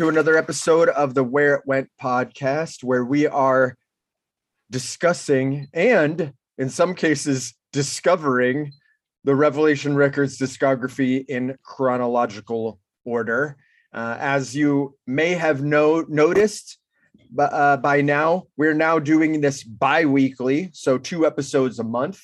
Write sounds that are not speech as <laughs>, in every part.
to another episode of the Where It Went podcast, where we are discussing and, in some cases, discovering the Revelation Records discography in chronological order. Uh, as you may have no- noticed uh, by now, we're now doing this bi weekly, so two episodes a month.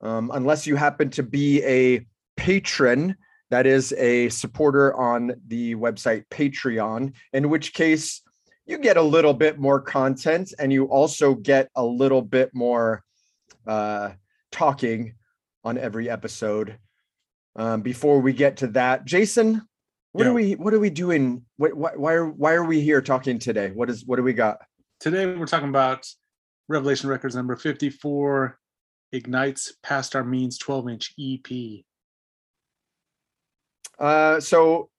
Um, unless you happen to be a patron, that is a supporter on the website Patreon, in which case you get a little bit more content and you also get a little bit more uh, talking on every episode. Um, before we get to that, Jason, what Yeah. are we what are we doing? Why, why, why are why are we here talking today? What is what do we got? Today we're talking about Revelation Records number 54 ignites past our means 12 inch EP. Uh, so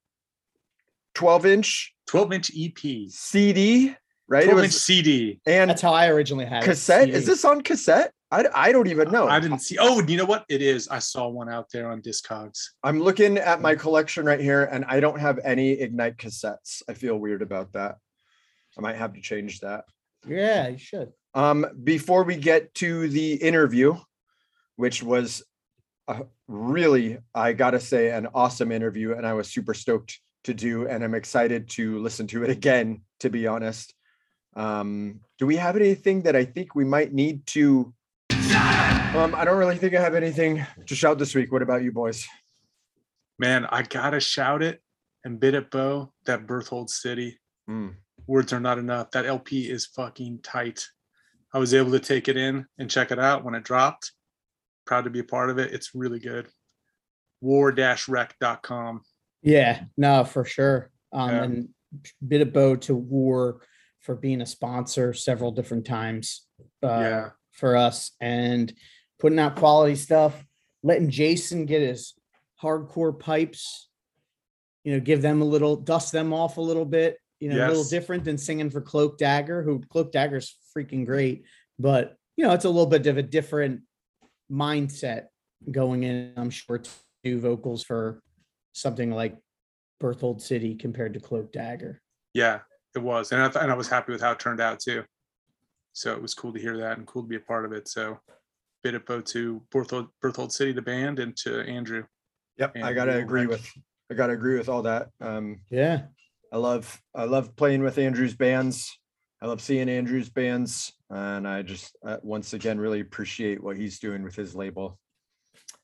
12 inch 12 inch EP. CD, right? It 12 inch was, CD. and That's how I originally had cassette. CD. Is this on cassette? I, I don't even know. I didn't see. Oh, you know what? It is. I saw one out there on Discogs. I'm looking at my collection right here, and I don't have any Ignite cassettes. I feel weird about that. I might have to change that. Yeah, you should. Um, before we get to the interview, which was a really, I gotta say, an awesome interview, and I was super stoked to do, and I'm excited to listen to it <laughs> again. To be honest, um, do we have anything that I think we might need to? Um, I don't really think I have anything to shout this week. What about you boys? Man, I gotta shout it and bid it, Bo. That Berthold City. Mm. Words are not enough. That LP is fucking tight. I was able to take it in and check it out when it dropped. Proud to be a part of it. It's really good. War-rec.com. Yeah, no, for sure. Um, Yeah. and bit of bow to war for being a sponsor several different times. Uh, Yeah. for us and putting out quality stuff, letting Jason get his hardcore pipes, you know, give them a little, dust them off a little bit, you know, a little different than singing for Cloak Dagger, who Cloak Dagger's freaking great, but you know, it's a little bit of a different mindset going in, I'm sure, to do vocals for something like Berthold City compared to Cloak Dagger. Yeah, it was, and I th- and I was happy with how it turned out too. So it was cool to hear that and cool to be a part of it. So, bit of both to Berthold, Berthold City, the band, and to Andrew. Yep, I gotta War agree Rec. with I gotta agree with all that. Um, Yeah. I love I love playing with Andrew's bands. I love seeing Andrew's bands, and I just uh, once again really appreciate what he's doing with his label.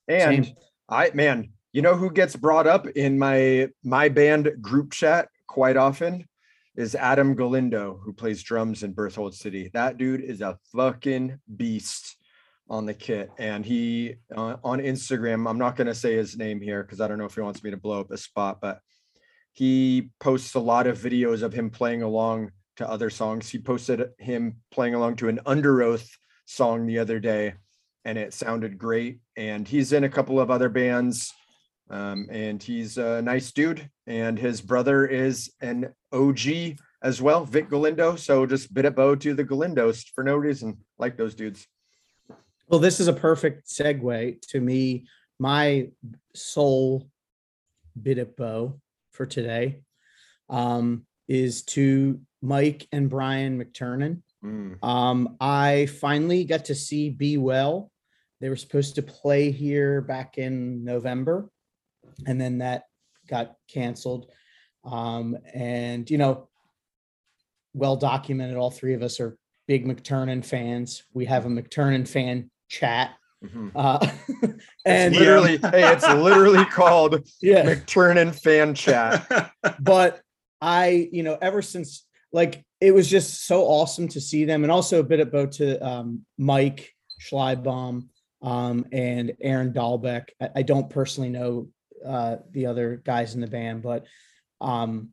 And Same. I man, you know who gets brought up in my my band group chat quite often is Adam Galindo, who plays drums in Berthold City. That dude is a fucking beast on the kit, and he uh, on Instagram. I'm not gonna say his name here because I don't know if he wants me to blow up a spot, but he posts a lot of videos of him playing along to other songs. He posted him playing along to an Under Oath song the other day, and it sounded great. And he's in a couple of other bands, um, and he's a nice dude. And his brother is an OG as well, Vic Galindo. So just bit it bow to the Galindos for no reason. Like those dudes. Well, this is a perfect segue to me. My sole bit of bow for today um, is to Mike and Brian McTernan. Mm, Um, I finally got to see Be Well. They were supposed to play here back in November, and then that got canceled. Um, and you know, well documented, all three of us are big McTernan fans. We have a McTernan fan chat. mhm. Uh, <laughs> It's and literally, hey, it's literally <laughs> called yeah, McTernan fan chat. <laughs> but I, you know, ever since like it was just so awesome to see them, and also a bit about to um, Mike Schleibaum um, and Aaron Dalbec. I, I don't personally know uh, the other guys in the band, but um,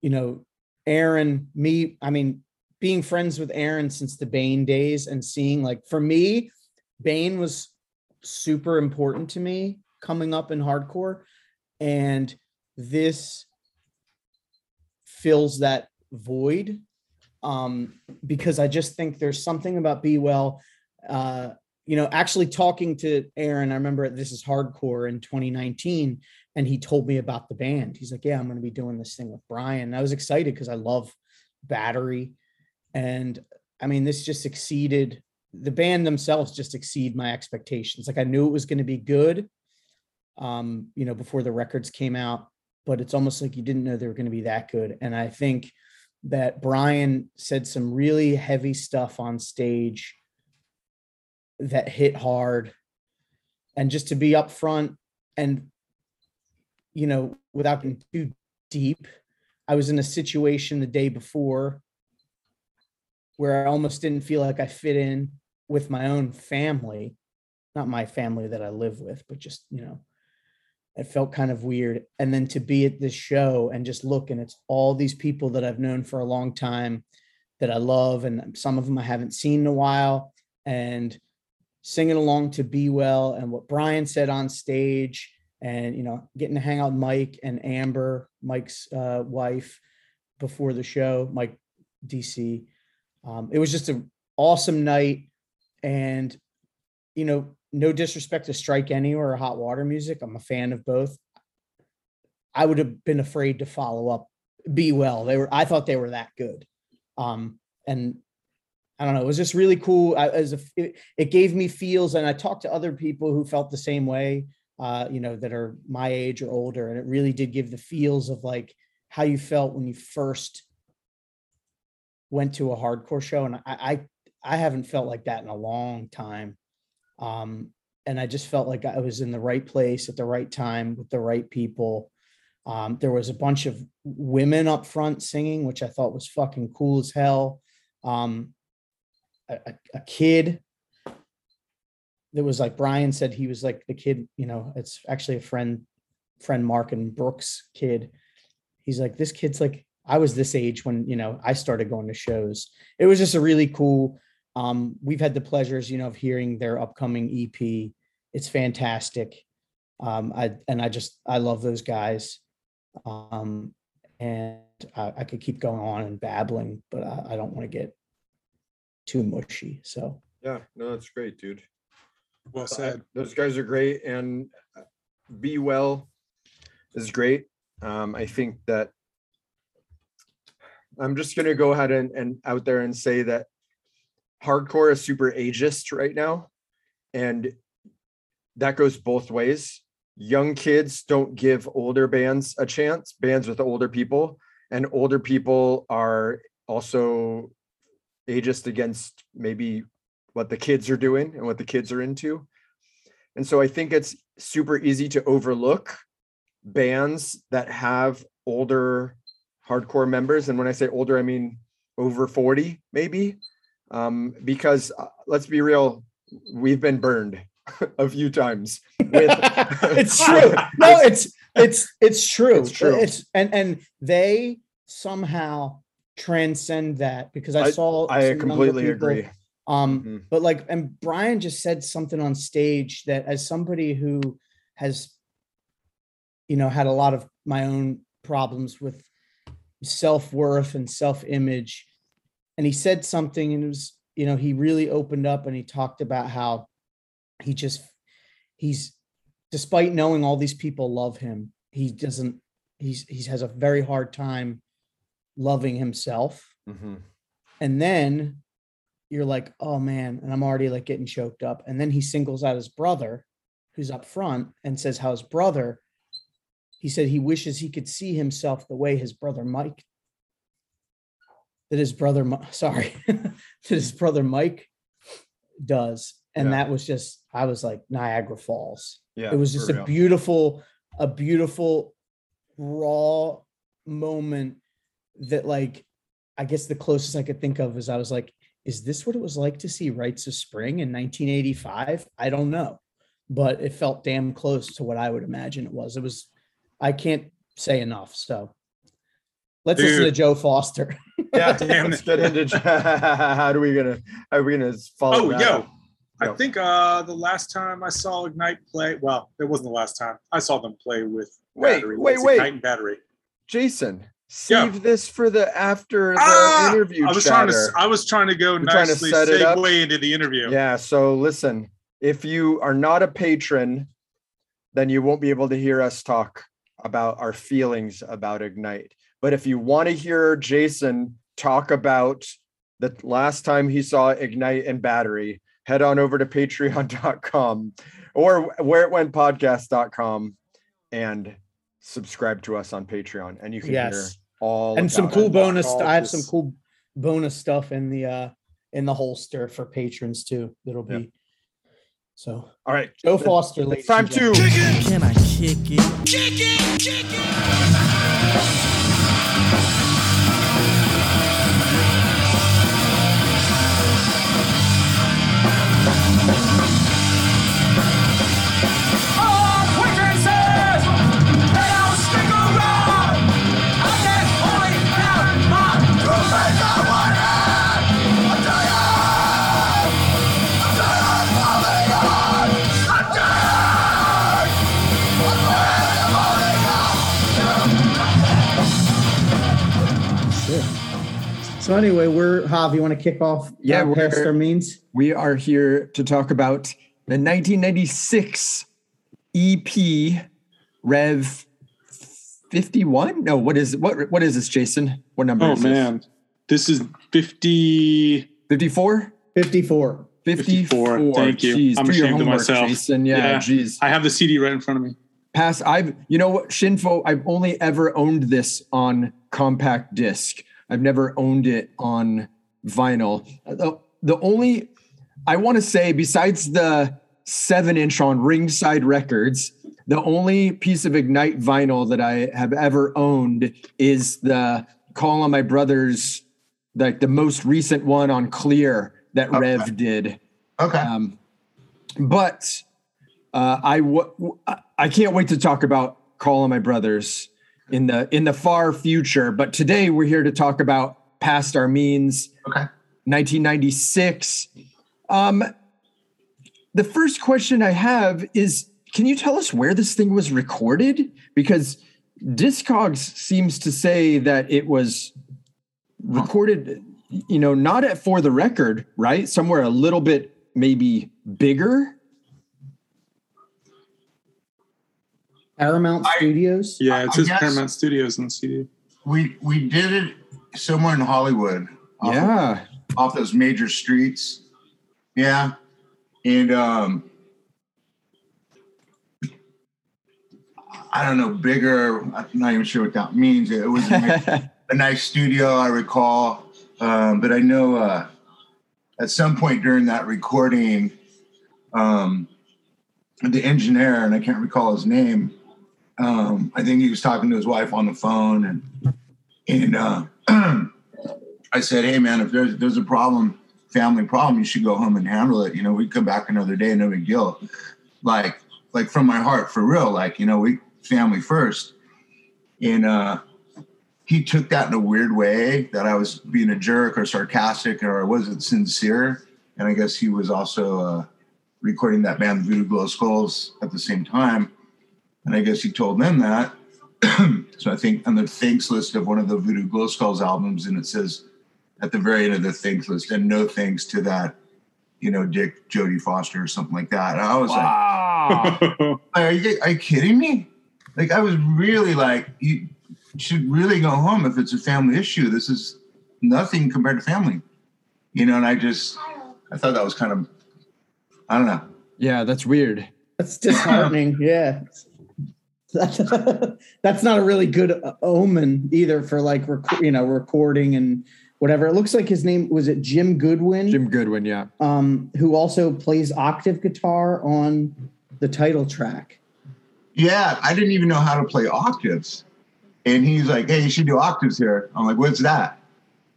you know, Aaron, me, I mean, being friends with Aaron since the Bane days and seeing like for me, Bane was super important to me coming up in hardcore. And this fills that void um, because I just think there's something about Be Well. Uh, you know, actually talking to Aaron, I remember this is hardcore in 2019, and he told me about the band. He's like, Yeah, I'm going to be doing this thing with Brian. And I was excited because I love battery. And I mean, this just exceeded the band themselves, just exceed my expectations. Like I knew it was going to be good, um, you know, before the records came out, but it's almost like you didn't know they were going to be that good. And I think that Brian said some really heavy stuff on stage that hit hard. And just to be upfront and you know without getting too deep i was in a situation the day before where i almost didn't feel like i fit in with my own family. Not my family that i live with but just you know it felt kind of weird. And then to be at this show and just look and it's all these people that i've known for a long time that i love and some of them i haven't seen in a while and singing along to be well and what brian said on stage and you know getting to hang out with mike and amber mike's uh, wife before the show mike dc um, it was just an awesome night. And you know no disrespect to strike anywhere or hot water music i'm a fan of both. I would have been afraid to follow up be well. They were i thought they were that good. Um and i don't know it was just really cool. I, as a it, it gave me feels and i talked to other people who felt the same way uh you know that are my age or older and it really did give the feels of like how you felt when you first went to a hardcore show and i i, I haven't felt like that in a long time um, and I just felt like I was in the right place at the right time with the right people. Um, there was a bunch of women up front singing, which I thought was fucking cool as hell. Um, a, a, kid that was like Brian said he was like the kid, you know, it's actually a friend, friend Mark and Brooks kid. He's like, this kid's like, I was this age when, you know, I started going to shows. It was just a really cool um, we've had the pleasures, you know, of hearing their upcoming EP. It's fantastic. Um, I and I just I love those guys. Um, and I, I could keep going on and babbling, but I, I don't want to get too mushy. So Yeah, no, that's great, dude. Well I- said. Those guys are great and uh, Be Well is great. Um, I think that I'm just gonna go ahead and, and out there and say that hardcore is super ageist right now. And that goes both ways. Young kids don't give older bands a chance, bands with older people, and older people are also ageist against maybe what the kids are doing and what the kids are into. And so I think it's super easy to overlook bands that have older hardcore members. And when I say older, I mean over 40, maybe. Um, because uh, let's be real, we've been burned <laughs> a few times. With <laughs> it's true. <laughs> No, it's it's it's true. It's true. It's and and they somehow transcend that because I, I- saw I completely people, agree. Um, Mhm. but like, and Brian just said something on stage that as somebody who has, you know, had a lot of my own problems with self worth and self image, and he said something, and it was, you know, he really opened up and he talked about how he just he's despite knowing all these people love him he doesn't he's he has a very hard time loving himself Mhm. and then you're like oh man and i'm already like getting choked up and then he singles out his brother who's up front and says how his brother he said he wishes he could see himself the way his brother mike that his brother sorry <laughs> that his brother mike does. And Yeah. that was just i was like niagara falls. Yeah. it was just a real. beautiful a beautiful raw moment that like i guess the closest i could think of is i was like is this what it was like to see rites of spring in 1985 i don't know. But it felt damn close to what i would imagine it was. It was i can't say enough so. Let's listen to joe foster <laughs> Yeah, <laughs> Damn let's it. get into <laughs> how do we gonna how are we gonna follow? Oh, that yo. I think uh the last time I saw Ignite play, well, it wasn't the last time. I saw them play with Wait, Battery. wait, wait. Ignite and Battery. Jason, save this for the after the Ah! interview I was chatter. trying to. I was trying to go You're trying to nicely set segue into the interview. Yeah. So listen, if you are not a patron, then you won't be able to hear us talk about our feelings about Ignite. But if you want to hear Jason talk about the last time he saw Ignite and Battery, head on over to patreon.com or where it went podcast.com and subscribe to us on Patreon. And you can hear Yes. all and some cool bonus. all I have some cool bonus stuff in the uh in the holster for patrons too. That'll be Yep. so. All right. Joe Foster, ladies It's time and gentlemen. to Can I kick it? Sure. Thank you. So anyway, we're Jav. You want to kick off? Yeah, uh, we're- past our means. We are here to talk about the 1996 EP Rev 51. No, what is what what is this, Jason? What number Oh is this? man, this is fifty. 54? Fifty-four. 54. 54. Thank you. Jeez, I'm do your ashamed of homework, myself. Jason. Yeah, Yeah. jeez. I have the CD right in front of me. Pass. I've you know what, Shinfo, I've only ever owned this on compact disc. I've never owned it on vinyl. The, the only I want to say, besides the seven inch on Ringside Records, the only piece of Ignite vinyl that I have ever owned is the Call on My Brothers, like the most recent one on Clear that Okay. Rev did. Okay. Um, but uh, I w- I can't wait to talk about Call on My Brothers in the in the far future. But today we're here to talk about Past Our Means, okay. 1996. Um, the first question I have is, can you tell us where this thing was recorded? Because Discogs seems to say that it was recorded, you know, not at for the record, right? Somewhere a little bit maybe bigger. Paramount I- Studios. Yeah, it I says guess- Paramount Studios on the CD. We we did it somewhere in Hollywood. off of- Yeah. off those major streets. Yeah. And um I don't know, bigger. I'm not even sure what that means. It was a nice, <laughs> a nice studio, I recall. Um, but I know uh, at some point during that recording, um, the engineer, and I can't recall his name, um, I think he was talking to his wife on the phone, and and uh, <clears throat> I said, "Hey, man, if there's there's a problem, family problem, you should go home and handle it. You know, we come back another day, no big deal. Like, like from my heart, for real. Like, you know, we family first. And uh, he took that in a weird way that I was being a jerk or sarcastic or I wasn't sincere. And I guess he was also uh, recording that band Voodoo Glow Skulls at the same time. And I guess he told them that. <clears throat> so I think on the thanks list of one of the Voodoo Glow Skulls albums, and it says at the very end of the thanks list, and no thanks to that, you know, Dick Jody Foster or something like that. And I was Wow. like, are you, are you kidding me? Like, I was really like, you should really go home if it's a family issue. This is nothing compared to family, you know. And I just, I thought that was kind of, I don't know. yeah, that's weird. That's disheartening. <laughs> yeah. <laughs> That's not a really good uh, omen either for like rec- you know recording and whatever. It looks like his name was it Jim Goodwin, Jim Goodwin, yeah. um, who also plays octave guitar on the title track. Yeah, I didn't even know how to play octaves. And he's like, hey, you should do octaves here. I'm like, what's that?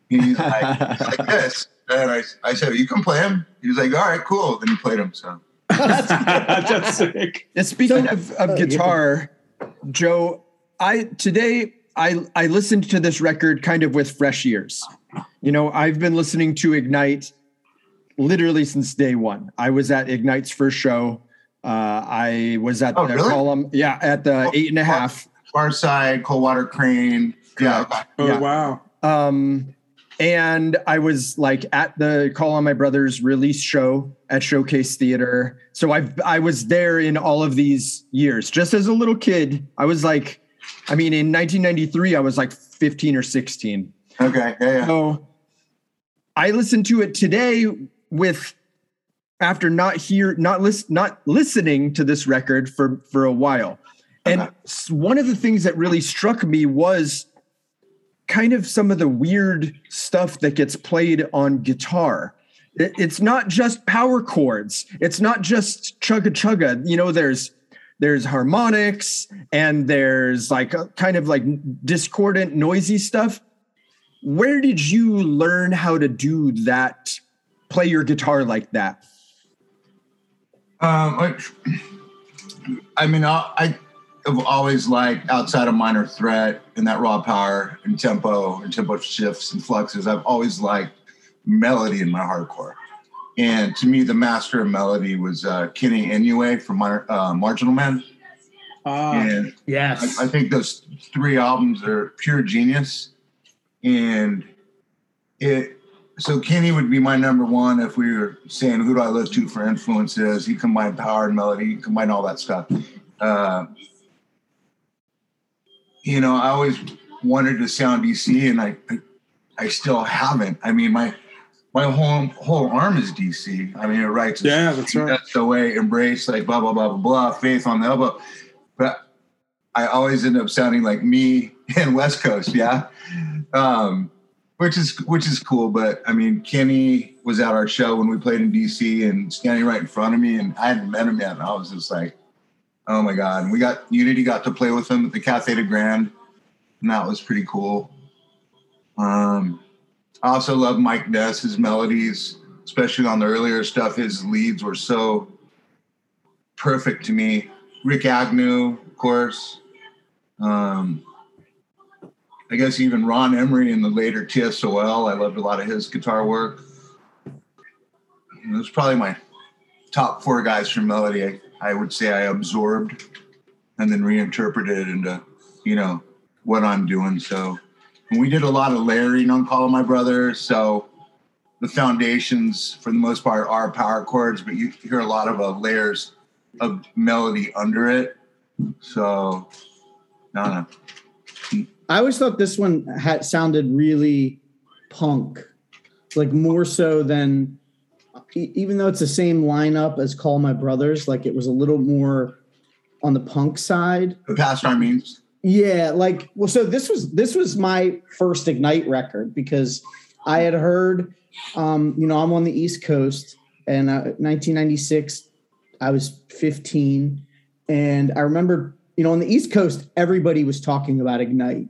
He's like, like <laughs> this. And I, I said, you can play him." He was like, all right, cool. Then he played them. So <laughs> That's sick. And speaking So- of, of yeah. guitar, Joe, I today I I listened to this record kind of with fresh ears. You know, I've been listening to Ignite literally since day one. I was at Ignite's first show. Uh, I was at Oh, the really? column, yeah, at the Oh, eight and a half. Farside, Coldwater Crane, Yeah. Oh Yeah. wow. Um, and I was like mm-hmm. at the Call on My Brothers release show at Showcase Theater. So I I was there in all of these years. Just as a little kid, I was like, I mean, in 1993, I was like 15 or 16. Okay. Yeah. yeah. So I listened to it today with after not hear not list not listening to this record for for a while. And Okay. one of the things that really struck me was kind of some of the weird stuff that gets played on guitar. It- It's not just power chords. It's not just chugga chugga. You know, there's there's harmonics and there's like a kind of like discordant noisy stuff where did you learn how to do that play your guitar like that Um, like, I mean, I, I have always liked outside of minor threat and that raw power and tempo and tempo shifts and fluxes. I've always liked melody in my hardcore. And to me, the master of melody was uh, Kenny Inouye from Mar- uh, Marginal Man. Ah, And Yes. I, I think those three albums are pure genius. And it so Kenny would be my number one if we were saying who do I look to for influences. He combined power and melody, he combined all that stuff. Uh, you know, I always wanted to sound DC, and I, I, I still haven't. I mean, my my whole whole arm is DC. I mean, it writes Yeah, that's right. That's the way embrace like blah blah blah blah blah. Faith on the elbow, but I always end up sounding like me <laughs> and West Coast. Yeah. Um, which is which is cool. But I mean, Kenny was at our show when we played in DC and standing right in front of me, and I hadn't met him yet, and I was just like, "Oh my god!" We got Unity got to play with them at the Cafe de Grand, and that was pretty cool. Um, I also love Mike Ness, his melodies, especially on the earlier stuff. His leads were so perfect to me. Rikk Agnew, of course. Um, I guess even Ron Emory in the later TSOL. I loved a lot of his guitar work. It was probably my top four guys from Melody. I, would say I absorbed and then reinterpreted into, you know, what I'm doing. So and we did a lot of layering on Call of My Brother. So the foundations, for the most part, are power chords, but you hear a lot of uh, layers of melody under it. So, don't know. I always thought this one had sounded really punk, like more so than even though it's the same lineup as Call My Brothers, like it was a little more on the punk side. The past our means. Yeah, like well, so this was this was my first Ignite record because I had heard, um, you know, I'm on the East Coast, and uh, 1996, I was 15, and I remember, you know, on the East Coast, everybody was talking about Ignite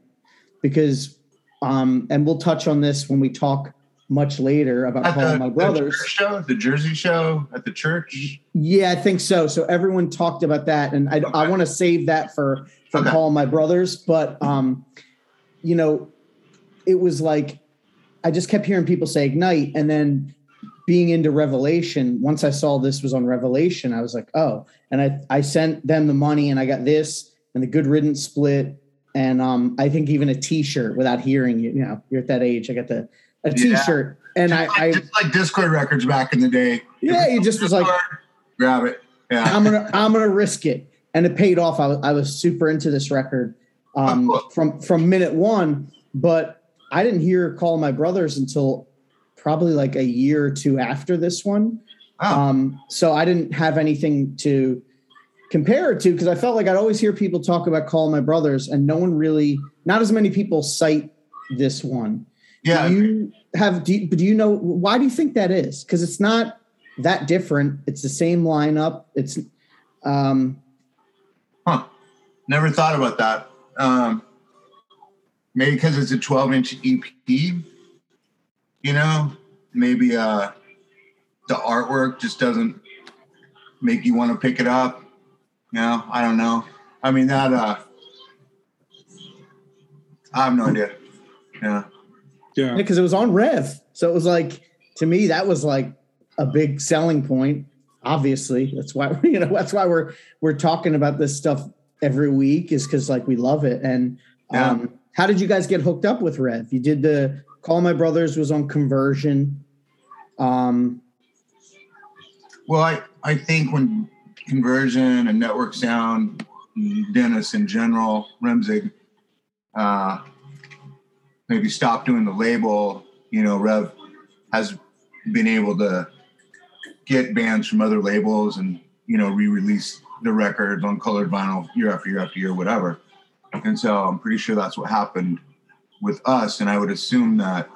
because, um, and we'll touch on this when we talk much later about At calling the, my brothers. church show, the Jersey show at the church. Yeah, I think so. So everyone talked about that, and I, I want to save that for for Okay. Call My Brothers. But um, you know, it was like I just kept hearing people say Ignite, and then being into Revelation. Once I saw this was on Revelation, I was like, oh, and I I sent them the money, and I got this and the Good Riddance split, and um, I think even a T-shirt without hearing you. You know, you're at that age. I got the a Yeah. T-shirt, and I, just, like, I just like Discord records back in the day. yeah, you just was like. Grab it. Yeah. I'm gonna I'm gonna risk it, and it paid off. I was, I was super into this record um, Oh, cool. from from minute one, but I didn't hear "Call My Brothers" until probably like a year or two after this one. Oh. Um, so I didn't have anything to compare it to because I felt like I'd always hear people talk about "Call My Brothers," and no one really, not as many people cite this one. Yeah. Do you have? Do you, do you know why do you think that is? Because it's not that different. It's the same lineup. It's um, Huh. Never thought about that. Um, maybe because it's a 12 inch EP, you know, maybe uh, the artwork just doesn't make you want to pick it up. You know, I don't know. I mean, that, uh, I have no idea. Yeah. Yeah. because it was on Rev, so it was like to me that was like a big selling point. Obviously, that's why <laughs> you know that's why we're we're talking about this stuff every week is because like we love it and Yeah. um how did you guys get hooked up with Rev? You did the Call My Brothers was on Conversion. Um, Well, I, I think when conversion and network sound, Dennis in general, Remzig, uh, maybe stopped doing the label, you know, Rev has been able to get bands from other labels and, you know, re-release the records on colored vinyl year after year after year, whatever. And so I'm pretty sure that's what happened with us. And I would assume that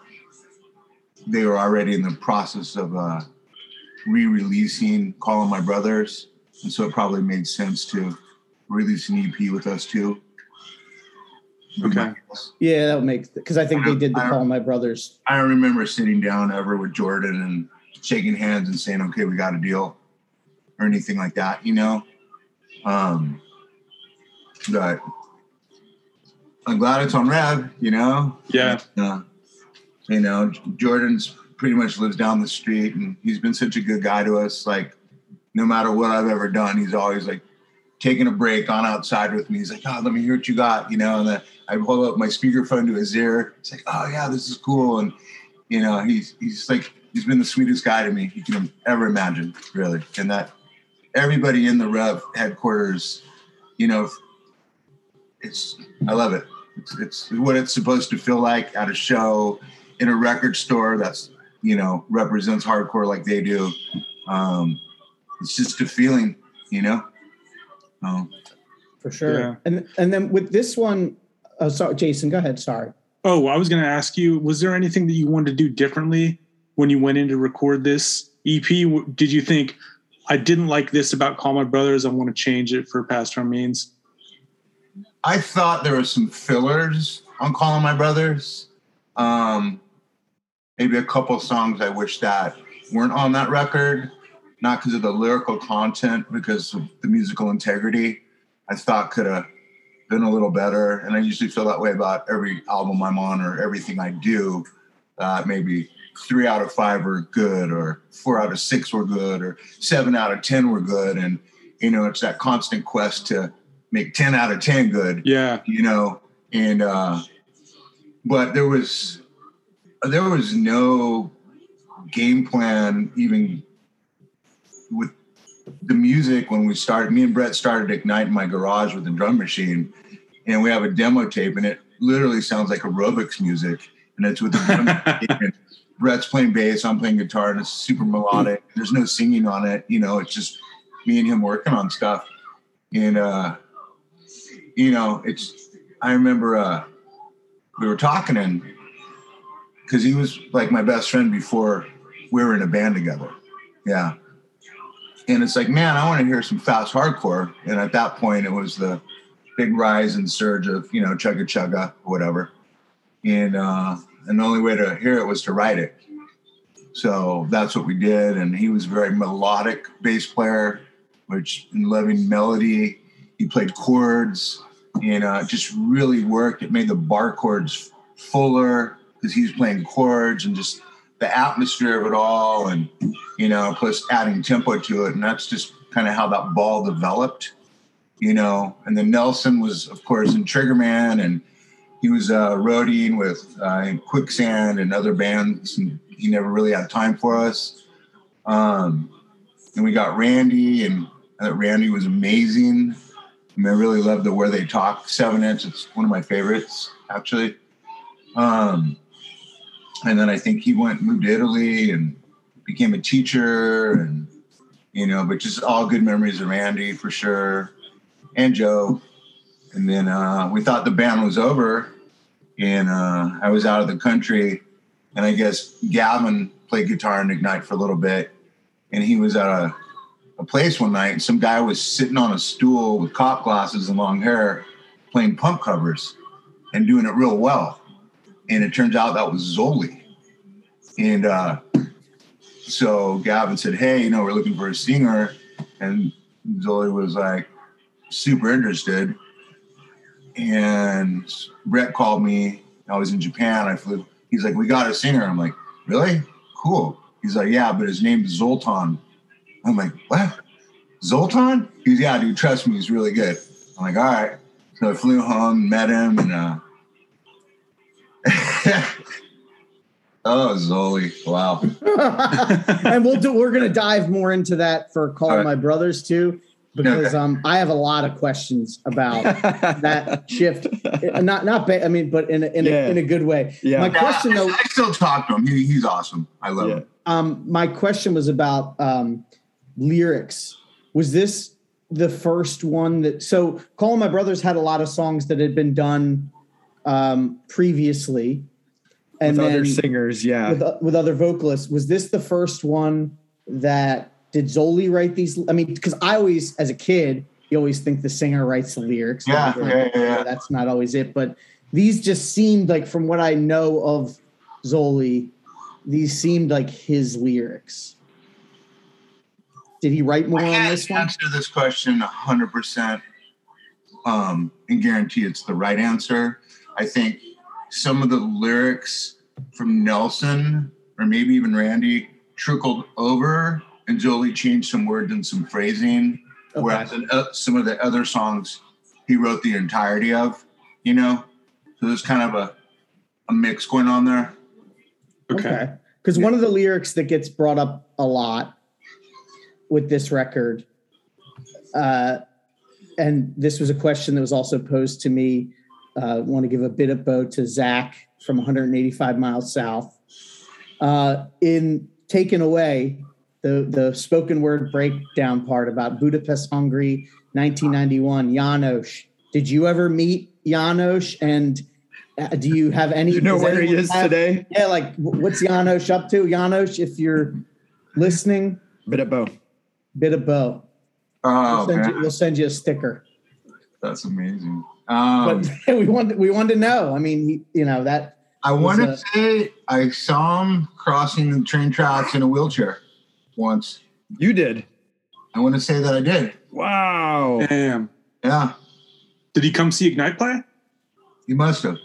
they were already in the process of, uh, re-releasing Calling My Brothers, and so it probably made sense to release an EP with us too. Okay. yeah, that would make because I think they did the I Call My Brothers. I remember sitting down ever with Jordan and shaking hands and saying, "Okay, we got a deal," or anything like that. You know, um, but I'm glad it's on Rev. You know, Yeah. Uh, you know, Jordan's pretty much lives down the street, and he's been such a good guy to us. Like, no matter what I've ever done, he's always like taking a break, on outside with me. He's like, "Oh, let me hear what you got," you know. And then I hold up my speakerphone to his ear. It's like, "Oh yeah, this is cool," and you know, he's he's like he's been the sweetest guy to me you can ever imagine, really. And that everybody in the Rev headquarters, you know, it's I love it. It's, it's what it's supposed to feel like at a show in a record store that's you know represents hardcore like they do. Um, it's just a feeling, you know. Um, for sure. Yeah. And and then with this one, oh, sorry, Jason, go ahead. Sorry. Oh, I was going to ask you, was there anything that you wanted to do differently when you went in to record this EP? Did you think, I didn't like this about Call My Brothers, I want to change it for Past Our Means? I thought there were some fillers on Calling My Brothers. Um, maybe a couple songs I wish that weren't on that record, not because of the lyrical content, because of the musical integrity. I thought could have been a little better, and I usually feel that way about every album I'm on or everything I do. Uh, maybe three out of five were good, or four out of six were good, or seven out of ten were good, and you know it's that constant quest to make 10 out of 10 good Yeah. you know and uh but there was there was no game plan even with the music when we started me and brett started ignite in my garage with the drum machine and we have a demo tape and it literally sounds like aerobics music and it's with the drum <laughs> machine brett's playing bass i'm playing guitar and it's super melodic there's no singing on it you know it's just me and him working on stuff and uh you know, it's I remember uh we were talking and because he was like my best friend before we were in a band together. Yeah. And it's like, man, I want to hear some fast hardcore. And at that point it was the big rise and surge of, you know, chugga chugga, whatever. And uh and the only way to hear it was to write it. So that's what we did. And he was a very melodic bass player, which in loving melody, he played chords and uh, just really worked. It made the bar chords fuller because he was playing chords and just the atmosphere of it all, and you know, plus adding tempo to it, and that's just kind of how that ball developed, you know. And then Nelson was, of course, in Triggerman, and he was uh, roadieing with uh, Quicksand and other bands, and he never really had time for us. Um, and we got Randy, and uh, Randy was amazing. I, mean, I really love the Where They Talk seven inch. It's one of my favorites, actually. Um, and then I think he went moved to Italy and became a teacher, and you know, but just all good memories of Randy for sure, and Joe. And then uh, we thought the band was over, and uh, I was out of the country, and I guess Gavin played guitar in Ignite for a little bit, and he was at a a place one night and some guy was sitting on a stool with cop glasses and long hair playing pump covers and doing it real well. And it turns out that was Zoli. And uh, so Gavin said, Hey, you know, we're looking for a singer. And Zoli was like super interested. And Brett called me. I was in Japan. I flew. He's like, We got a singer. I'm like, Really? Cool. He's like, Yeah, but his name's Zoltan. I'm like, what? Zoltan? He's yeah, dude, trust me, he's really good. I'm like, all right. So I flew home, met him, and uh, <laughs> oh, Zoli. Wow. <laughs> and we'll do. We're gonna dive more into that for Call All right. My Brothers too, because um, I have a lot of questions about <laughs> that shift. Uh, Not not ba- I mean, but in a, in, Yeah. a, in a good way. Yeah. My question I, though, I still talk to him. He, he's awesome. I love Yeah. him. um, my question was about um, lyrics. Was this the first one that? So, Call My Brothers had a lot of songs that had been done um, previously, and with then other singers, yeah. with with other vocalists. Was this the first one that did Zoli write these? I mean, because I always, as a kid, you always think the singer writes the lyrics. Yeah, yeah, yeah, yeah. That's not always it, but these just seemed like, from what I know of Zoli, these seemed like his lyrics. Did he write more I on can't this one? answer this question 100% um, and guarantee it's the right answer. I think some of the lyrics from Nelson or maybe even Randy trickled over and Zoli changed some words and some phrasing. Okay. Whereas in, uh, some of the other songs he wrote the entirety of, you know? So there's kind of a, a mix going on there. Okay. Because one of the lyrics that gets brought up a lot with this record, uh, and this was a question that was also posed to me. Uh, want to give a bit of bow to Zach from 185 miles south. Uh, in Taken Away, the, the spoken word breakdown part about Budapest, Hungary, 1991, Janos. Did you ever meet Janos? And uh, do you have any? you know where he is have- today? yeah, like what's Janos up to? Janos, if you're listening, Bit of bow. bit of bow. Oh, We'll send, you, man. we'll send you a sticker. That's amazing. Um, But <laughs> we wanted we wanted to know. I mean, you know that. I want to say I saw him crossing the train tracks in a wheelchair once. You did. I want to say that I did. Wow. Damn. Yeah, Did he come see Ignite play? He must have.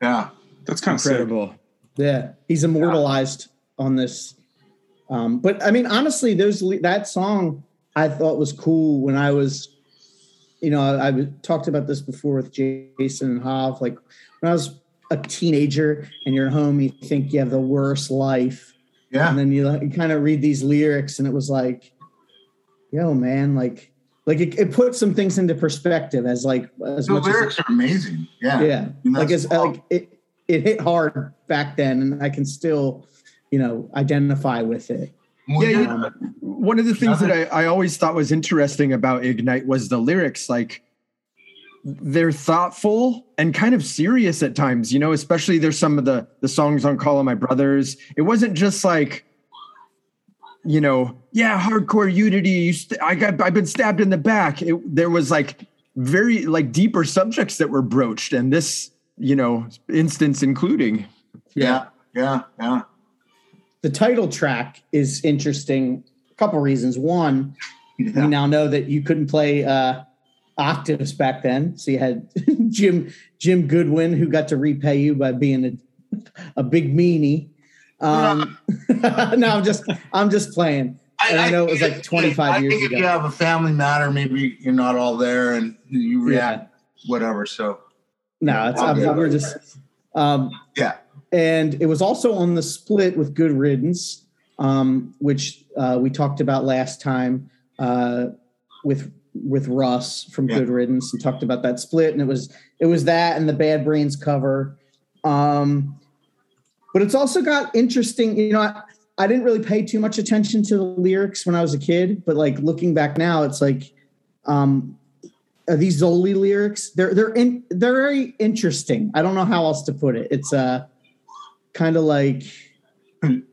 Yeah. That's kind of sick. Incredible. Yeah, he's immortalized on this. Um, but I mean, honestly, those that song I thought was cool when I was, you know, I, I talked about this before with Jason and Hav. Like when I was a teenager and you're at home, you think you have the worst life, Yeah. and then you, like, you kind of read these lyrics, and it was like, yo, man, like, like it, it put some things into perspective as like as The much as lyrics are amazing. Yeah. yeah like it's like it it hit hard back then and i can still you know identify with it Yeah, you- yeah. One of the things that I, I always thought was interesting about Ignite was the lyrics. Like they're thoughtful and kind of serious at times, you know, especially there's some of the the songs on Call of My Brothers. It wasn't just like, you know, yeah, hardcore unity. You st- I got I've been stabbed in the back. It, there was like very like deeper subjects that were broached, and this, you know, instance including. yeah. Yeah. Yeah. The title track is interesting a couple reasons. One we now know that you couldn't play uh octaves back then so you had <laughs> jim jim goodwin who got to repay you by being a, a big meanie. Um <laughs> no i'm just i'm just playing. And I know it was like 25 I years think if ago. you have a family matter, maybe you're not all there and you react, whatever. So, No, it's I'm, we're just um, yeah. And it was also on the split with Good Riddance, um, which uh, we talked about last time uh, with with Russ from Yeah. Good Riddance and talked about that split, and it was it was that and the Bad Brains cover. Um, but it's also got interesting, you know. I, I didn't really pay too much attention to the lyrics when I was a kid, but like looking back now, it's like um, uh, these Zoli lyrics. They're they're in, they're very interesting. I don't know how else to put it. It's uh, kind of like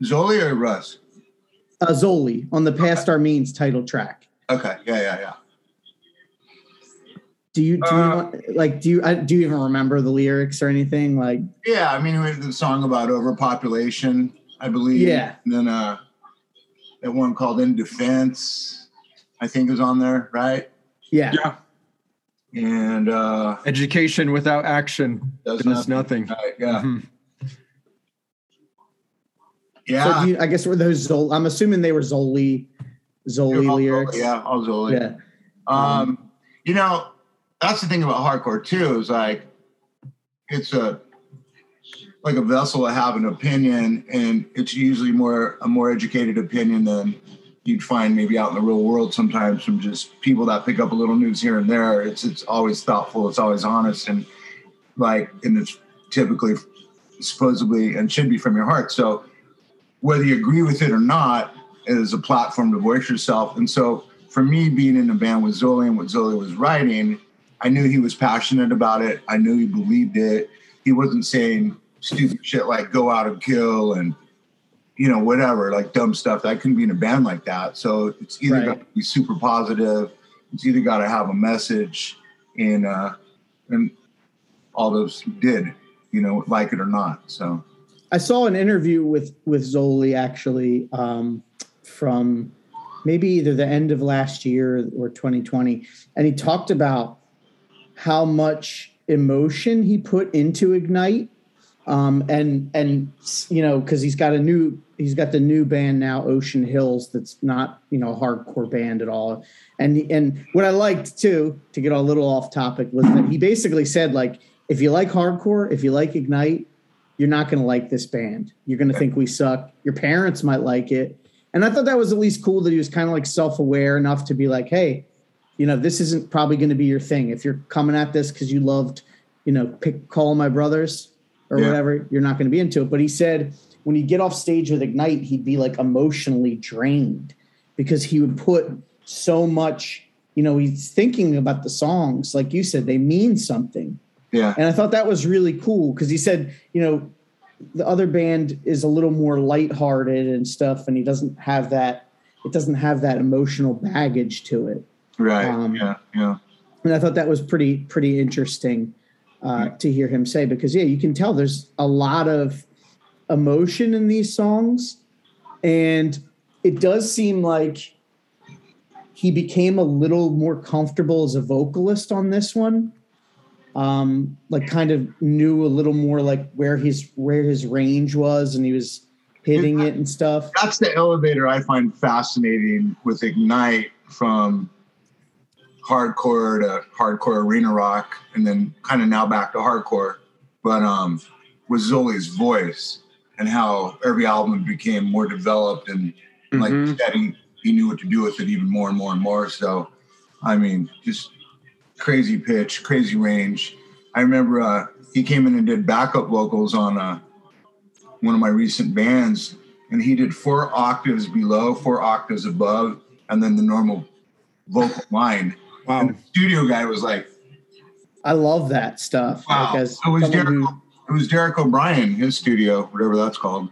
Zoli or Russ? uh, Zoli on the Past Our Means title track. Okay. Yeah. Yeah. Yeah. Do you do Uh, you want, like do you I, do you even remember the lyrics or anything like? Yeah. I mean, we had the song about overpopulation, I believe. Yeah. And then uh, that one called In Defense, I think is on there, right? Yeah, Yeah. And uh, Education without action does does nothing. nothing. Right, yeah. Mhm. Yeah. So do you, I guess were those Zoli? I'm assuming they were Zoli Zoli All lyrics. Yeah. All Zoli. yeah. Um, you know, that's the thing about hardcore too, is like it's a like a vessel to have an opinion, and it's usually more a more educated opinion than you'd find maybe out in the real world sometimes from just people that pick up a little news here and there. It's it's always thoughtful, it's always honest, and like and it's typically supposedly and should be from your heart. So whether you agree with it or not, it is a platform to voice yourself. And so for me, being in a band with Zoli and what Zoli was writing, I knew he was passionate about it. I knew he believed it. He wasn't saying stupid shit like go out and kill and you know whatever like dumb stuff that couldn't be in a band like that so it's either Right. got to be super positive it's either got to have a message and uh and all those did you know like it or not so I saw an interview with with Zoli actually um, from maybe either the end of last year or 2020, and he talked about how much emotion he put into Ignite, um, and and you know because he's got a new he's got the new band now Ocean Hills that's not you know a hardcore band at all, and and what I liked too to get a little off topic was that he basically said like if you like hardcore if you like Ignite you're not going to like this band. You're going to think we suck. Your parents might like it. And I thought that was at least cool that he was kind of like self aware enough to be like, hey, you know, this isn't probably going to be your thing. If you're coming at this because you loved, you know, pick Call My Brothers or Yeah. whatever, you're not going to be into it. But he said when he'd get off stage with Ignite, he'd be like emotionally drained because he would put so much, you know, he's thinking about the songs. Like you said, they mean something. Yeah And I thought that was really cool because he said, you know, the other band is a little more lighthearted and stuff, and he doesn't have that. It doesn't have that emotional baggage to it. right Um, yeah yeah And I thought that was pretty pretty interesting uh, to hear him say because yeah, you can tell there's a lot of emotion in these songs, and it does seem like he became a little more comfortable as a vocalist on this one. Um, like kind of knew a little more like where his where his range was, and he was hitting it and stuff. that's the elevator I find fascinating with Ignite from hardcore to hardcore arena rock and then kind of now back to hardcore. But um with Zoli's voice and how every album became more developed and like Mhm. you said, he, he knew what to do with it even more and more and more. So I mean, just crazy pitch, crazy range. I remember uh he came in and did backup vocals on uh one of my recent bands, and he did four octaves below, four octaves above, and then the normal vocal line. And the studio guy was like, I love that stuff. "Wow!" Like as it was Derek. who- It was Derek O'Brien, his studio, whatever that's called,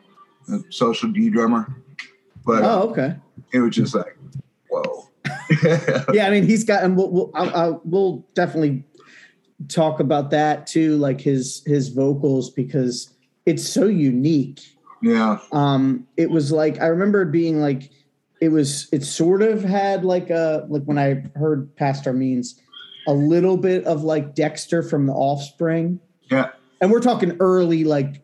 the social D drummer. But oh, okay. it was just like, whoa. <laughs> yeah, I mean, he's got, and we'll we'll, I'll, I'll, we'll definitely talk about that too, like his his vocals because it's so unique. yeah, Um, it was like I remember being like it was. It sort of had like a like when I heard Past Our Means a little bit of like Dexter from The Offspring, yeah. and we're talking early like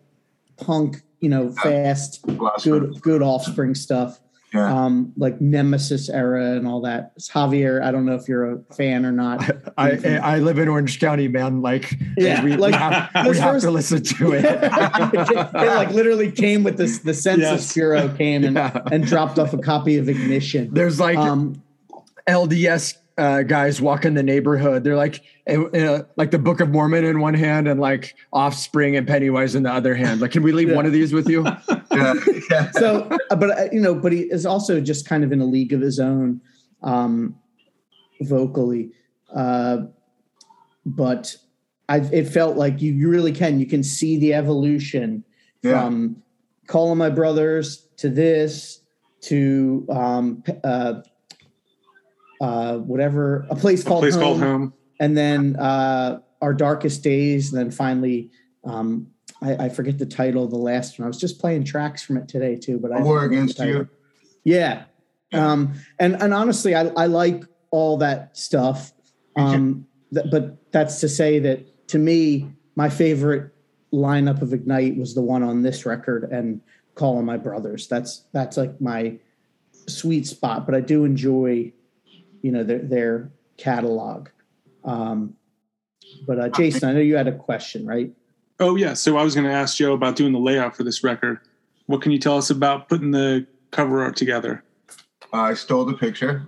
punk, you know, fast, good good Offspring stuff Yeah. um, like Nemesis era and all that. Javier, I don't know if you're a fan or not. <laughs> I I live in Orange County, man. Like, Yeah, we, like, we, have, we have first- to listen to it. <laughs> it like literally came with this. The Census Yes. Bureau came and, Yeah. and dropped off a copy of Ignition. There's like Um, LDS uh, guys walking the neighborhood. They're like uh, like the Book of Mormon in one hand and like Offspring and Pennywise in the other hand. Like, can we leave Yeah. one of these with you? <laughs> yeah. yeah. <laughs> so, uh, but uh, you know, but he is also just kind of in a league of his own, um, vocally. Uh, but I, it felt like you, you really can. You can see the evolution Yeah. from Call on My Brothers to this to um, uh, uh, whatever a place A called place home, called home. and then uh, our darkest days, and then finally. Um, I, I forget the title of the last one. I was just playing tracks from it today too, but I War Against. You. Yeah. Um, and and honestly, I, I like all that stuff. Um, th- but that's to say that to me, my favorite lineup of Ignite was the one on this record and Call on My Brothers. That's that's like my sweet spot. But I do enjoy, you know, their their catalog. Um, but uh, Jason, I know you had a question, right? Oh yeah. So I was going to ask Joe about doing the layout for this record. What can you tell us about putting the cover art together? I stole the picture.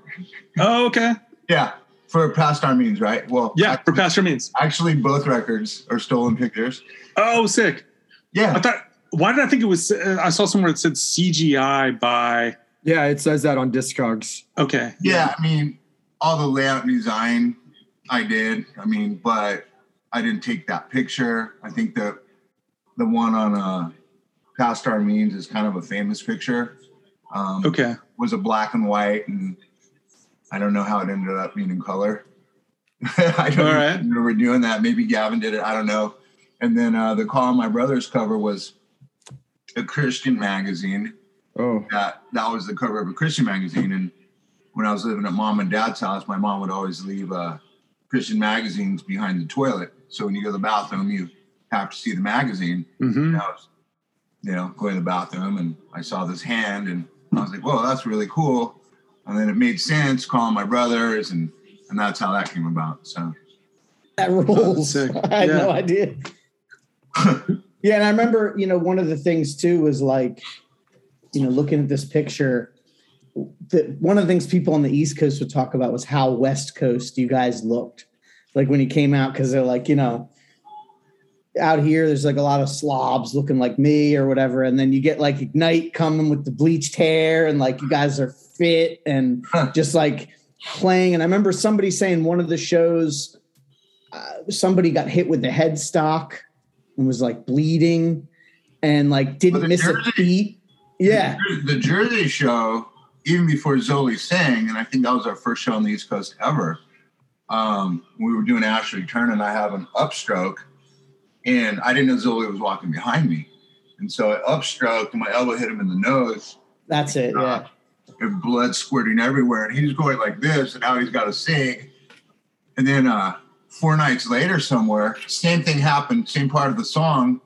Oh, okay. Yeah, for Past Our Means, right? Well, Yeah, for past our Means. actually, both records are stolen pictures. Oh, sick. Yeah, I thought. Why did I think it was? Uh, I saw somewhere it said CGI by. Yeah, it says that on Discogs. Okay. yeah. I mean, all the layout and design I did. I mean, but I didn't take that picture. I think the the one on uh, Past Our Means is kind of a famous picture. Um, Okay. was a black and white, and I don't know how it ended up being in color. <laughs> I don't All right. remember doing that. Maybe Gavin did it. I don't know. And then uh, the Call My Brothers cover was a Christian magazine. Oh, That that was the cover of a Christian magazine. And when I was living at mom and dad's house, my mom would always leave uh, Christian magazines behind the toilet. So when you go to the bathroom, you have to see the magazine. hmm And I was, you know, going to the bathroom and I saw this hand and I was like, whoa, that's really cool. And then it made sense Call on My Brothers and and that's how that came about. So That rules. sick. <laughs> I had no idea. <laughs> yeah, and I remember, you know, one of the things too was like, you know, looking at this picture. The, one of the things people on the East Coast would talk about was how West Coast you guys looked, like when he came out, because they're like, you know, out here there's like a lot of slobs looking like me or whatever, and then you get like Ignite coming with the bleached hair, and like you guys are fit and Huh. just like playing. And I remember somebody saying one of the shows uh, somebody got hit with the headstock and was like bleeding and like didn't the miss a beat. Yeah. the Jersey show, even before Zoli sang, and I think that was our first show on the East Coast ever. Um, we were doing Ashley Turn and I have an upstroke and I didn't know Zoli was walking behind me. And so I upstroked and my elbow hit him in the nose That's it. Yeah. and blood squirting everywhere. And he's going like this, and now he's got to sing. And then uh, four nights later, somewhere, same thing happened, same part of the song,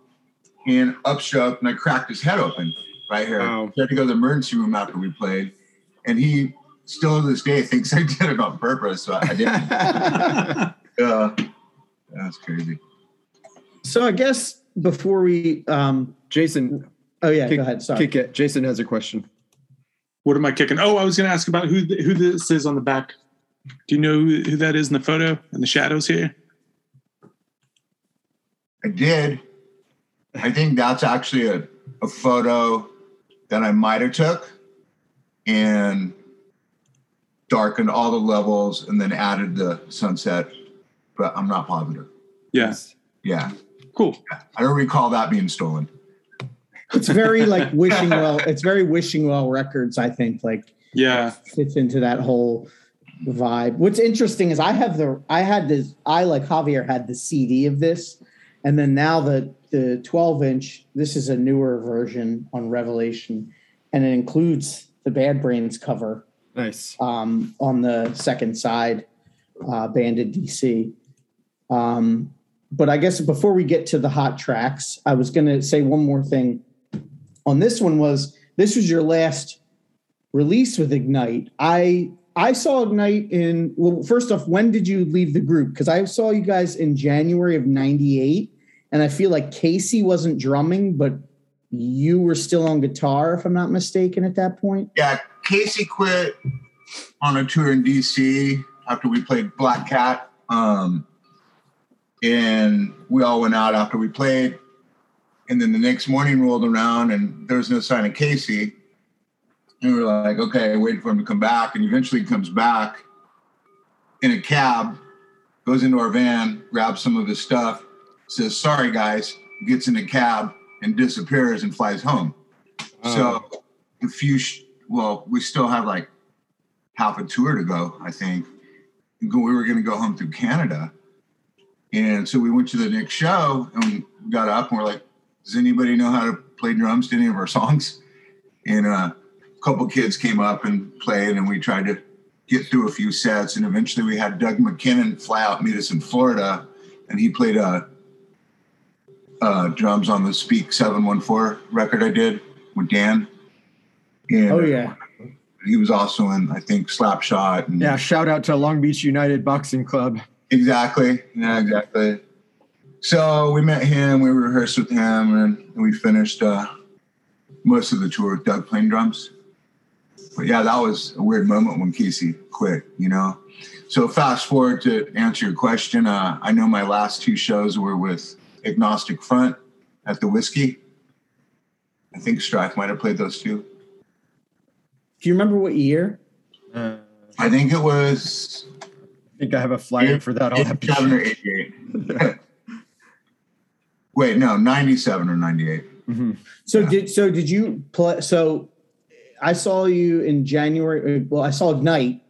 and upstroke, and I cracked his head open right here. Wow. He had to go to the emergency room after we played, and he still to this day thinks I did it on purpose. So I didn't. <laughs> uh, that's crazy. So I guess before we um Jason, oh yeah, kick, go ahead. Sorry. kick it. Jason has a question. What am I kicking? Oh, I was going to ask about who who this is on the back. Do you know who, who that is in the photo in the shadows here? I did. I think that's actually a, a photo that I might have took and darkened all the levels and then added the sunset, but I'm not positive. Yes. Yeah. Cool. I don't recall that being stolen. It's very <laughs> like wishing well, it's very wishing well records, I think, like Yeah. fits into that whole vibe. What's interesting is I have the I had this I like Javier had the CD of this, and then now the the 12 inch. This is a newer version on Revelation, and it includes the Bad Brains cover Nice. um, on the second side, uh, Banned in DC. Um, but I guess before we get to the hot tracks, I was going to say one more thing. On this one was this was your last release with Ignite. I I saw Ignite in well. First off, when did you leave the group? Because I saw you guys in January of '98, and I feel like Casey wasn't drumming, but you were still on guitar, if I'm not mistaken, at that point. Yeah. Casey quit on a tour in DC after we played Black Cat. Um, and we all went out after we played. And then the next morning rolled around and there was no sign of Casey. And we were like, okay, waiting for him to come back. And eventually he comes back in a cab, goes into our van, grabs some of his stuff, says, sorry, guys, gets in a cab and disappears and flies home. So a few, sh- well, we still have like half a tour to go, I think. We were going to go home through Canada. And so we went to the next show and we got up and we're like, does anybody know how to play drums to any of our songs? And uh, a couple kids came up and played and we tried to get through a few sets. And eventually we had Doug McKinnon fly out meet us in Florida and he played uh, uh, drums on the Speak 714 record I did with Dan. And Oh yeah. he was also in, I think, Slapshot. And Yeah, shout out to Long Beach United Boxing Club. exactly. Yeah, exactly. so we met him, we rehearsed with him, and we finished uh, most of the tour with Doug playing drums. But yeah, that was a weird moment when Casey quit, you know. So fast forward to answer your question. Uh, I know my last two shows were with Agnostic Front at the Whiskey. I think Strife might have played those two. Do you remember what year? Uh, I think it was I think I have a flyer for that. I'll have to 87 or check. 88. <laughs> Wait, no, 97 or 98. Mhm. So Yeah. did so did you play? So I saw you in January. uh, Well, I saw Ignite.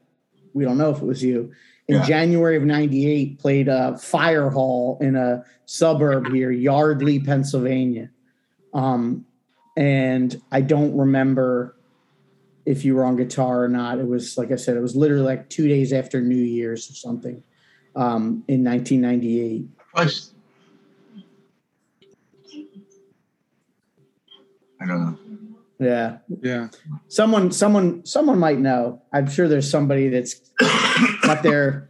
We don't know if it was you in Yeah. January of '98. Played a fire hall in a suburb here, Yardley, Pennsylvania. Um, and I don't remember if you were on guitar or not. It was like I said, it was literally like two days after New Year's or something um, in 1998. Plus, I don't know. Yeah. Yeah. someone someone someone might know i'm sure there's somebody that's got their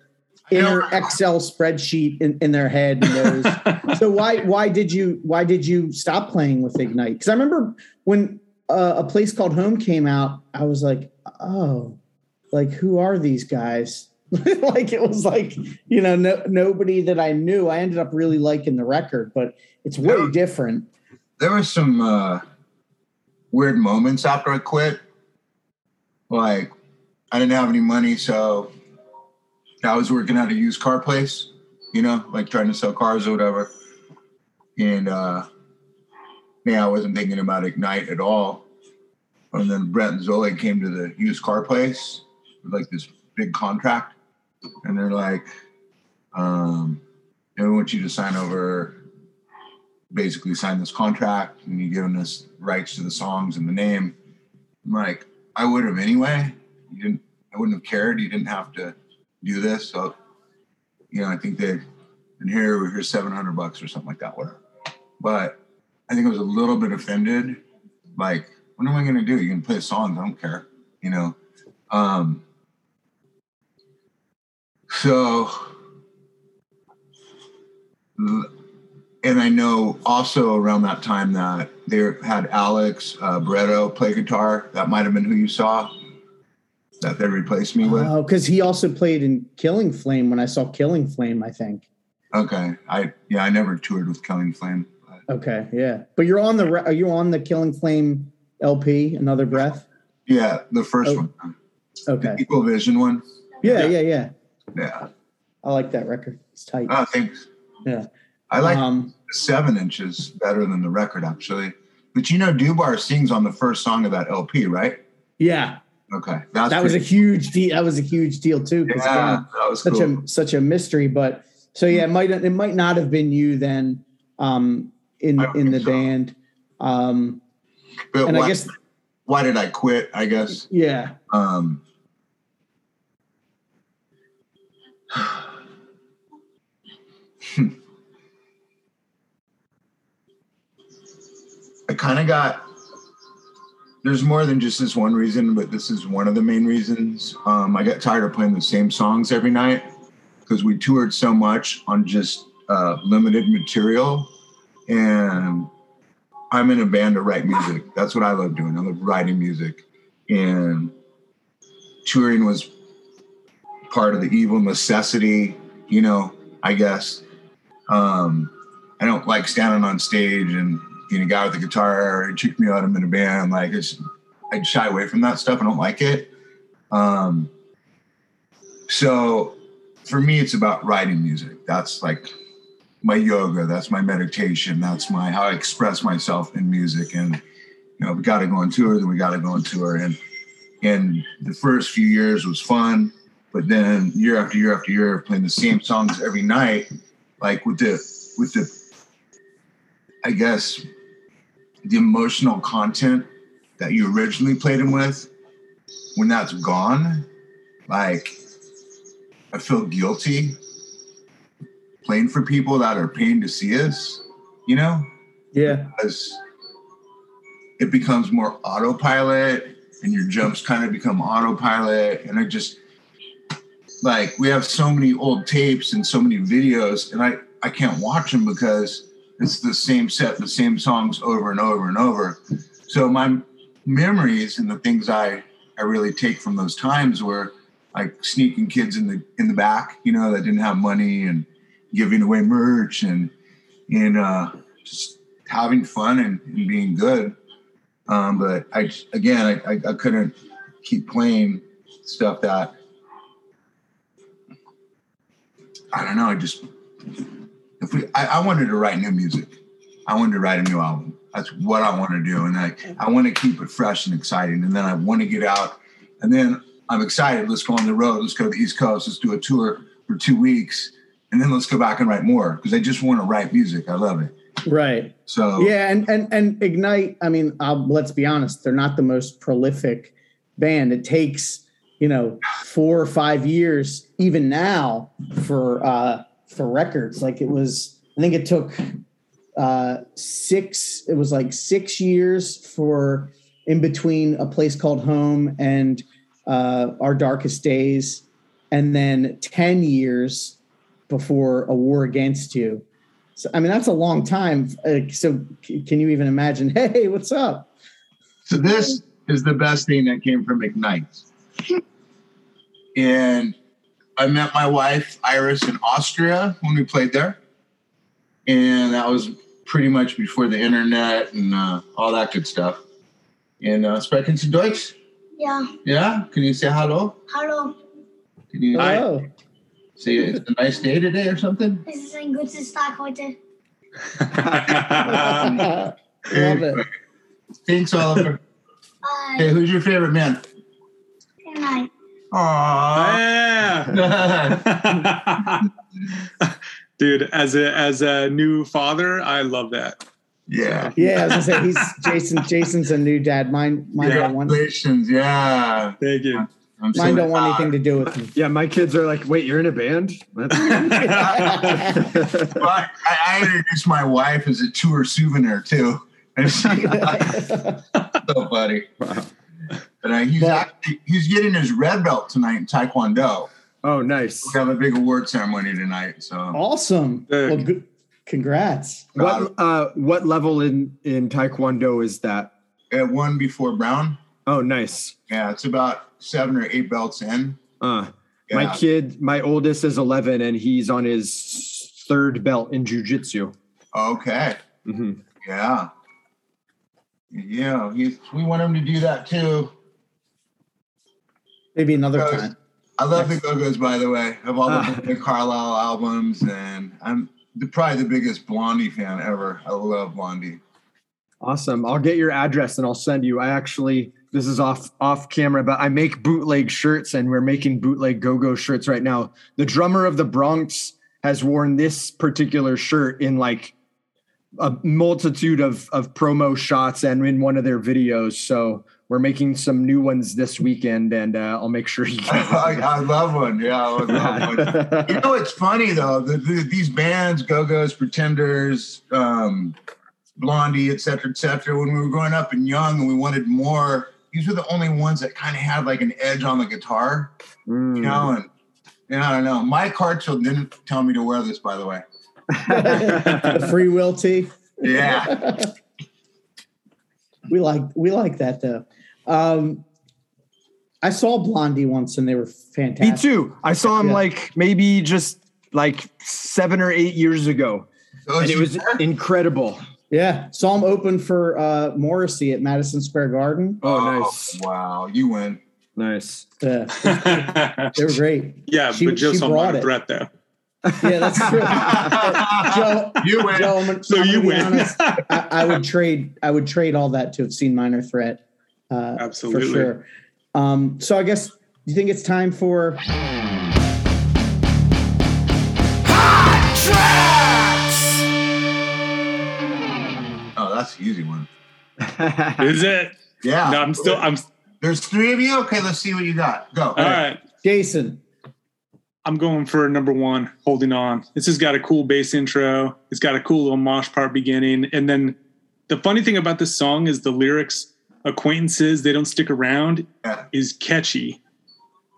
inner excel spreadsheet in, in their head and knows <laughs> so why why did you why did you stop playing with ignite because i remember when uh, a place called home came out i was like oh like who are these guys <laughs> like it was like you know no, nobody that i knew i ended up really liking the record but it's way Yeah. different There were some uh, weird moments after I quit. Like, I didn't have any money, so I was working at a used car place, you know, like trying to sell cars or whatever. And uh, yeah, I wasn't thinking about Ignite at all. And then Brett and Zoe came to the used car place with like this big contract. And they're like, um, "Yeah, we want you to sign over basically sign this contract and you giving us rights to the songs and the name. I'm like, I would have anyway. You didn't I wouldn't have cared. You didn't have to do this. So you know, I think they and here we're here seven hundred bucks or something like that, whatever. But I think I was a little bit offended. Like, what am I gonna do? You can play songs, I don't care, you know. Um so and I know also around that time that they had Alex uh, Bretto play guitar. That might have been who you saw that they replaced me with. oh because he also played in killing flame when i saw killing flame i think Okay, I yeah, I never toured with Killing Flame. Okay, yeah. But you're on the are you on the Killing Flame LP? Another breath. yeah, the first Oh. one, Okay. the Equal Vision one. Yeah, yeah, yeah. Yeah. I like that record. It's tight. Oh, thanks. Yeah. I like Um, seven inches better than the record actually. But you know, Dubar sings on the first song of that LP, right? yeah, Okay, that's that was a huge deal. That was a huge deal too. yeah, again, that was such cool. a such a mystery. But so yeah, it might it might not have been you then um, in in the so. band. Um, but and why, I guess why did I quit? I guess yeah, um <sighs> I kind of got there's more than just this one reason, but this is one of the main reasons. Um, I got tired of playing the same songs every night because we toured so much on just uh, limited material. And I'm in a band to write music. That's what I love doing. I love writing music. And touring was part of the evil necessity, you know, I guess. Um, I don't like standing on stage and being a guy with a guitar. It took me out. I'm in a band. Like it's, I shy away from that stuff. I don't like it. Um, so for me, it's about writing music. That's like my yoga. That's my meditation. That's my how I express myself in music. And you know, we got to go on tour. Then we got to go on tour. And and the first few years was fun, but then year after year after year, playing the same songs every night, like with the with the, I guess, the emotional content that you originally played them with, when that's gone, like I feel guilty playing for people that are paying to see us, you know, yeah, because it becomes more autopilot and your jumps kind of become autopilot. And I just like we have so many old tapes and so many videos, and I I can't watch them because it's the same set, the same songs over and over and over. So my memories and the things I I really take from those times were like sneaking kids in the in the back, you know, that didn't have money and giving away merch and and uh, just having fun and, and being good. Um, but I again I, I, I couldn't keep playing stuff that I don't know. I just if we I, I wanted to write new music. I wanted to write a new album. That's what I want to do, and I I want to keep it fresh and exciting. And then I want to get out, and then I'm excited. Let's go on the road. Let's go to the East Coast. Let's do a tour for two weeks, and then let's go back and write more because I just want to write music. I love it. Right. So Yeah, and and and Ignite. I mean, uh, let's be honest; they're not the most prolific band. It takes you know four or five years, even now, for uh, for records. Like it was, I think it took uh, six. It was like six years for in between a place called home and uh, our darkest days, and then ten years before a war against you. So, I mean, that's a long time. Uh, so, c- can you even imagine? <laughs> Hey, what's up? So this is the best thing that came from Ignite. and I met my wife Iris in Austria when we played there, and that was pretty much before the internet and uh, all that good stuff. And uh, sprechen Sie Deutsch? Ja, Yeah. Can you say hello? Hello. Can you Oh, say it's a nice day today or something? Es ist ein gutes Tag heute. love it. Thanks, Oliver. Bye. hey, who's your favorite man? Good night. Aww. yeah. <laughs> Dude, as a as a new father, I love that. Yeah. Yeah, I was gonna say he's Jason. Jason's a new dad. Mine, mine don't want. Congratulations. Yeah. Thank you. I'm Mine don't want anything to do with me. Yeah, my kids are like, wait, you're in a band? <laughs> <laughs> Well, I, I introduced my wife as a tour souvenir too. <laughs> And she, so funny. Wow. But uh, he's But- actually, he's getting his red belt tonight in Taekwondo. oh, nice. We have a big award ceremony tonight. So awesome. Well, good. Congrats. What uh, what level in in Taekwondo is that? At one before Brown. Oh, nice. Yeah, it's about seven or eight belts in. Uh, Yeah. My kid, my oldest is 11, and he's on his third belt in jujitsu. Okay. hmm Yeah. Yeah, he's, we want him to do that too. Maybe another Goes- time. I love the Go Go's, by the way. of have all Ah. the Carlisle albums, and I'm the, probably the biggest Blondie fan ever. I love Blondie. Awesome. I'll get your address and I'll send you. I actually, this is off off camera, but I make bootleg shirts, and we're making bootleg Go Go shirts right now. The drummer of the Bronx has worn this particular shirt in like a multitude of of promo shots and in one of their videos. So we're making some new ones this weekend, and uh, I'll make sure you <laughs> I. I love one. Yeah, I love one. <laughs> You know it's funny though? The, the, these bands, Go Go's, Pretenders, um, Blondie, et cetera, et cetera. When we were growing up and young, and we wanted more. These were the only ones that kind of had like an edge on the guitar, Mm. you know. And yeah, I don't know. Mike Hartsfield didn't tell me to wear this, by the way. <laughs> the free will tee. Yeah. <laughs> we like we like that though. Um, I saw Blondie once and they were fantastic. Me too. I saw him Yeah. like maybe just like seven or eight years ago, So and it you- was incredible. Yeah, saw him open for uh, Morrissey at Madison Square Garden. Oh, nice, Wow, you win. nice. Yeah, <laughs> they were great. yeah, She- but just she on brought my it. threat though. <laughs> Yeah, that's true. <laughs> Joe, You win. Joe, I'm, So I'm you gonna win. honest. I, I would trade. I would trade all that to have seen Minor Threat. Uh, Absolutely. for sure. Um, so I guess do you think it's time for? Oh, that's the easy one. <laughs> Is it? Yeah. No, I'm still. I'm There's three of you. Okay, let's see what you got. Go. all right. Jason. I'm going for number one, holding on. This has got a cool bass intro. It's got a cool little mosh part beginning. And then the funny thing about this song is the lyrics, acquaintances, they don't stick around, Yeah. is catchy.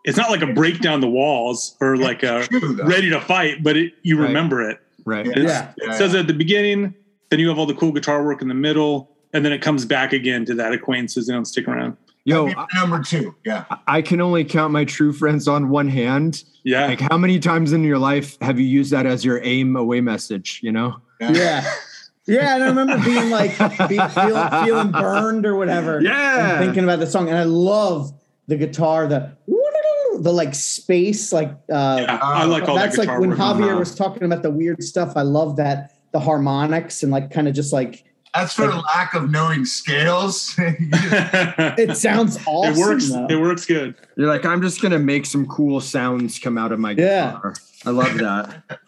It's not like a break down the walls or like a ready to fight, but it, you Right. remember it. Right. Yeah. It says at the beginning, then you have all the cool guitar work in the middle, and then it comes back again to that acquaintances. They don't stick around. Yo, number two. Yeah. I- I can only count my true friends on one hand. Yeah. Like, how many times in your life have you used that as your AIM away message? You know? Yeah. Yeah, and I remember being like be, feeling, feeling burned or whatever. Yeah. and thinking about the song, and I love the guitar, the the like space, like uh, yeah. I like all that's that like when. Javier was talking about the weird stuff. I love that the harmonics and like kind of just like That's for lack of knowing scales. <laughs> it <laughs> it sounds awesome. It works. though. It works good. You're like, I'm just gonna make some cool sounds come out of my Yeah. guitar. I love that. <laughs>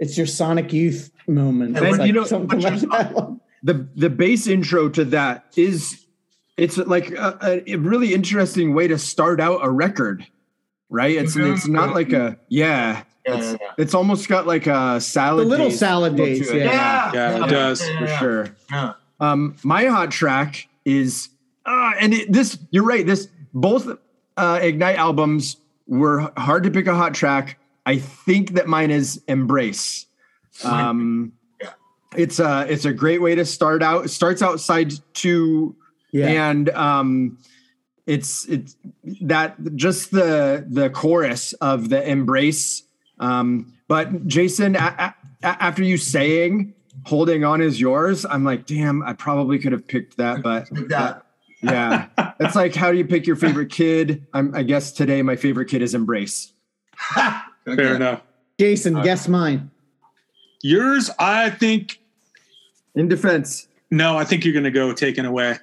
It's your Sonic Youth moment. And It's you know- something like that. the the bass intro to that is it's like a, a really interesting way to start out a record right it's it's not like a yeah Yeah, it's, yeah, yeah. it's almost got like a The salad little days salad feel days, to it. yeah. Yeah, it does, for sure Yeah. um my hot track is uh and it, this you're right this both uh ignite albums were hard to pick a hot track i think that mine is embrace um Yeah. it's a it's a great way to start out it starts outside two Yeah, and um it's it's that just the the chorus of the embrace um but jason a, a, after you saying holding on is yours i'm like damn i probably could have picked that but <laughs> Like that. yeah it's like how do you pick your favorite kid I'm, i guess today my favorite kid is embrace <laughs> Okay. Fair enough. Jason, guess mine. Yours, I think. in defense No, I think you're going to go taken away.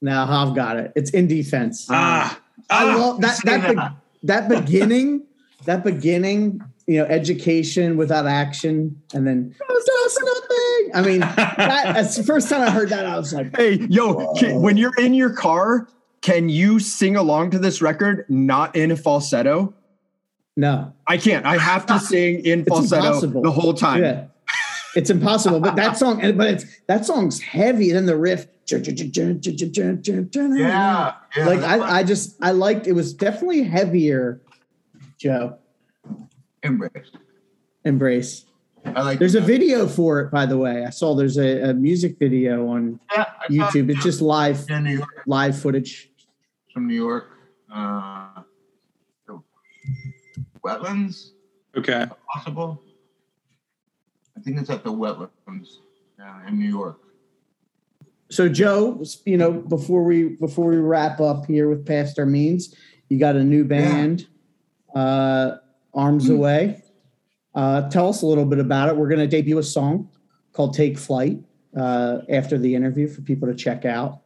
Now I've got it. It's in defense. Ah, I ah. love that that be, that beginning, that beginning, you know, education without action, and then does nothing. I mean, that, that's the first time I heard that. I was like, hey yo can, when you're in your car can you sing along to this record not in falsetto no, I can't. I have to sing in It's falsetto impossible. the whole time. yeah, it's impossible. But that song, but it's that song's heavy. Then the riff, yeah, Yeah. yeah like I, I just I liked it was definitely heavier. Joe, embrace. embrace. I like There's a video for it, by the way. I saw there's a, a music video on Yeah, YouTube. It's just live in New York. live footage. From New York. Uh, the wetlands, okay. possible. I think it's at the wetlands uh, in New York. So Joe, you know, before we before we wrap up here with past our means, you got a new band, uh, Arms Away. Uh, tell us a little bit about it. We're going to debut a song called "Take Flight" uh, after the interview for people to check out.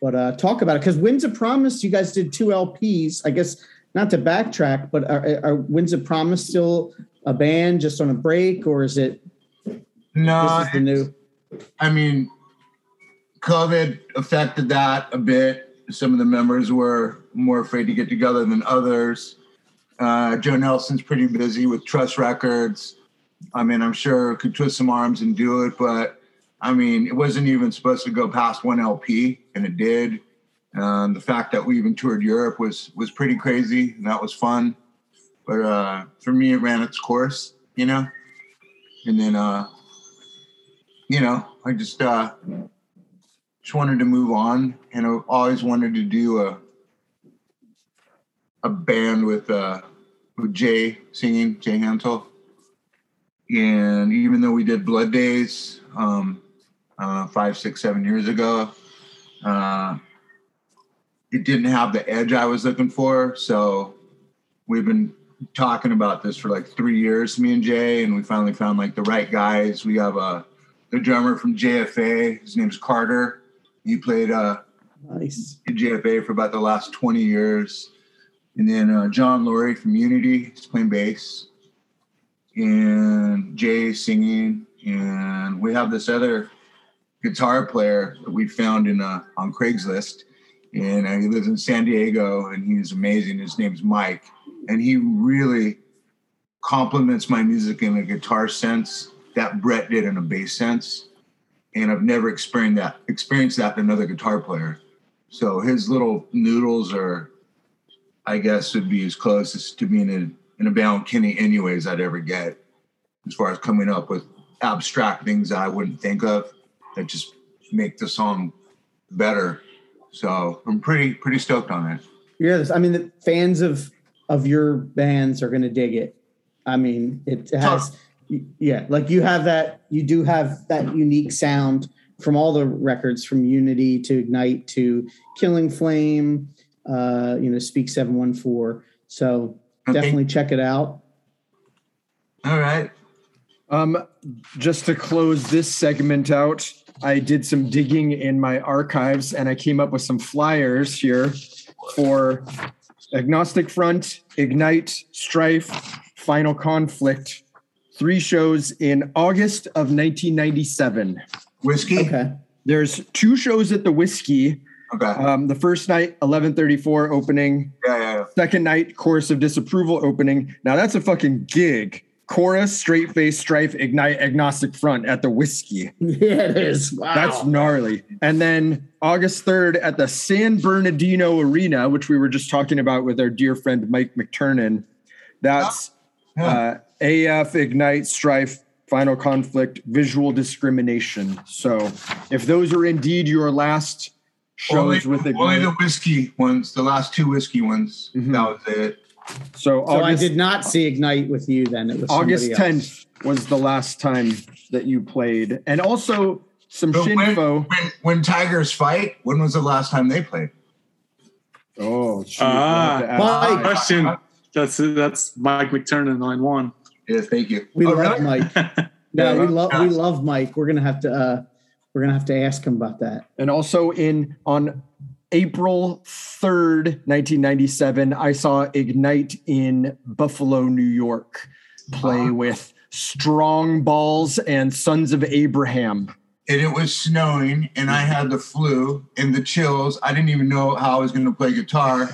But uh, talk about it because Winds of Promise. You guys did two LPs. I guess not to backtrack, but are, are Winds of Promise still a band just on a break, or is it No, this is the new? I mean, COVID affected that a bit. Some of the members were more afraid to get together than others. Uh, Joe Nelson's pretty busy with Trust Records. I mean, I'm sure could twist some arms and do it, but I mean, it wasn't even supposed to go past one LP, and it did. Um, the fact that we even toured Europe was was pretty crazy, and that was fun. But uh, for me, it ran its course, you know. And then, uh, you know, I just uh, just wanted to move on, and I always wanted to do a a band with uh, with Jay singing, Jay Hansel. And even though we did Blood Days um, uh, five, six, seven years ago, uh, it didn't have the edge I was looking for. So we've been talking about this for like three years, me and Jay, and we finally found like the right guys. We have a the drummer from JFA. His name's Carter. He played uh, Nice. in JFA for about the last 20 years. And then uh, John Laurie from Unity, he's playing bass. And Jay singing. And we have this other guitar player that we found in uh, on Craigslist. And uh, he lives in San Diego and he's amazing. His name's Mike. And he really complements my music in a guitar sense that Brett did in a bass sense. And I've never experienced that experienced that in another guitar player. So his little noodles are, I guess, would be as close as to being in, in a band with Kenny anyways I'd ever get. as far as coming up with abstract things that I wouldn't think of that just make the song better. So I'm pretty pretty stoked on it. Yeah, I mean, the fans of of your bands are going to dig it. I mean, it has, yeah, like you have that, you do have that unique sound from all the records, from Unity to Ignite to Killing Flame, uh, you know, Speak Seven One Four. So Okay. definitely check it out. All right. Um, just to close this segment out, I did some digging in my archives and I came up with some flyers here for Agnostic Front, Ignite, Strife, Final Conflict, three shows in August of 1997. Whiskey. Okay. There's two shows at the Whiskey. Okay. Um, the first night, 1134 opening. yeah, yeah, yeah. Second night, Chorus of Disapproval opening. Now that's a fucking gig. Chorus, Straight Face, Strife, Ignite, Agnostic Front at the Whiskey. <laughs> Yeah, it is. Wow. That's gnarly. And then August 3rd at the San Bernardino Arena, which we were just talking about with our dear friend Mike McTernan. That's uh, AF, Ignite, Strife, Final Conflict, Visual Discrimination. So if those are indeed your last Only, shows with only the whiskey ones, the last two whiskey ones. Mhm. That was it. so so I did not see Ignite with you then. It was August somebody else. 10th was the last time that you played. And also some But when, Shinfo. when when Tigers fight, when was the last time they played? Oh, shoot. Ah, we'll have to ask Mike. Mike. Question. That's that's Mike McTernan line one. Yeah, thank you. We Oh, love really? Mike. <laughs> Yeah, No, we love we love Mike. We're gonna have to uh we're gonna have to ask him about that. And also in on April 3rd, 1997, I saw Ignite in Buffalo, New York play Wow. with Strong Balls and Sons of Abraham. and it was snowing and I had the flu and the chills. I didn't even know how I was going to play guitar.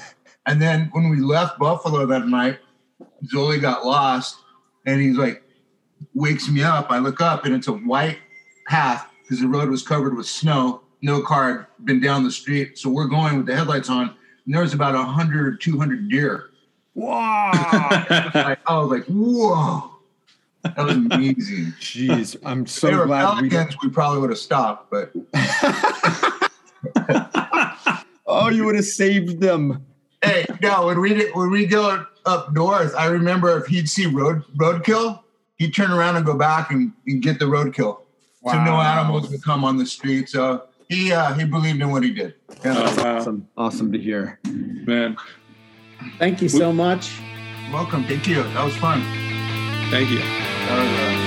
And then when we left Buffalo that night, Zoli got lost and he's like, wakes me up. I look up and it's a white path because the road was covered with snow. No car had been down the street. So we're going with the headlights on. And there was about 100, 200 deer. Wow. Like, <laughs> I was like, whoa. That was amazing. Jeez, I'm If so they were glad we pelicans, we probably would have stopped, but <laughs> Oh, you would have saved them. Hey, no, when we did, when we go up north, I remember if he'd see road roadkill, he'd turn around and go back and, and get the roadkill. So no animals would come on the street. So he uh, he believed in what he did. Yeah. Oh, wow, Awesome. Awesome to hear. man. Thank you so much. Welcome. Thank you. That was fun. Thank you.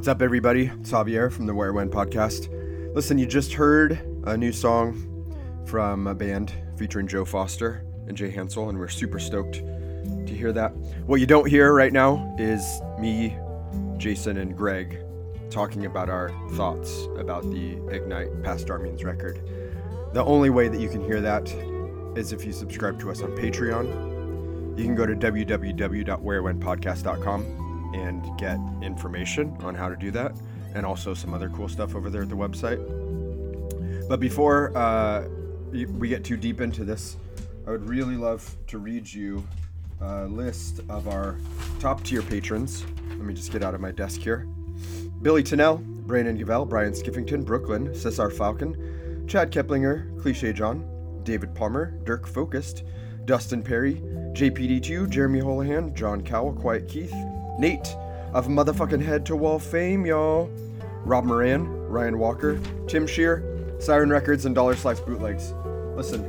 What's up, everybody? It's Javier from the Where When podcast. Listen, you just heard a new song from a band featuring Joe Foster and Jay Hansel, and we're super stoked to hear that. What you don't hear right now is me, Jason, and Greg talking about our thoughts about the Ignite Past Our Means record. The only way that you can hear that is if you subscribe to us on Patreon. You can go to www.wherewhenpodcast.com and get information on how to do that, and also some other cool stuff over there at the website. But before uh, we get too deep into this, I would really love to read you a list of our top tier patrons. Let me just get out of my desk here. Billy Tennell, Brandon Gavell, Brian Skiffington, Brooklyn, Cesar Falcon, Chad Keplinger, Cliche John, David Palmer, Dirk Focused, Dustin Perry, JPD2, Jeremy Holohan, John Cowell, Quiet Keith, Nate of motherfucking head to wall fame, y'all. Rob Moran, Ryan Walker, Tim Shear, Siren Records, and Dollar Slice Bootlegs. Listen,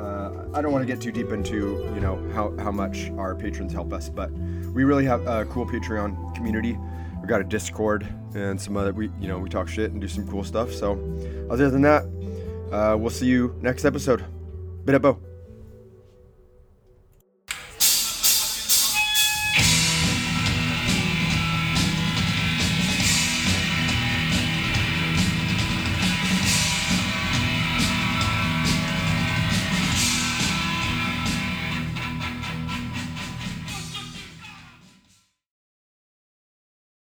uh, I don't want to get too deep into you know how, how much our patrons help us, but we really have a cool Patreon community. We got a Discord and some other we you know we talk shit and do some cool stuff. So other than that, uh, we'll see you next episode. Bit up,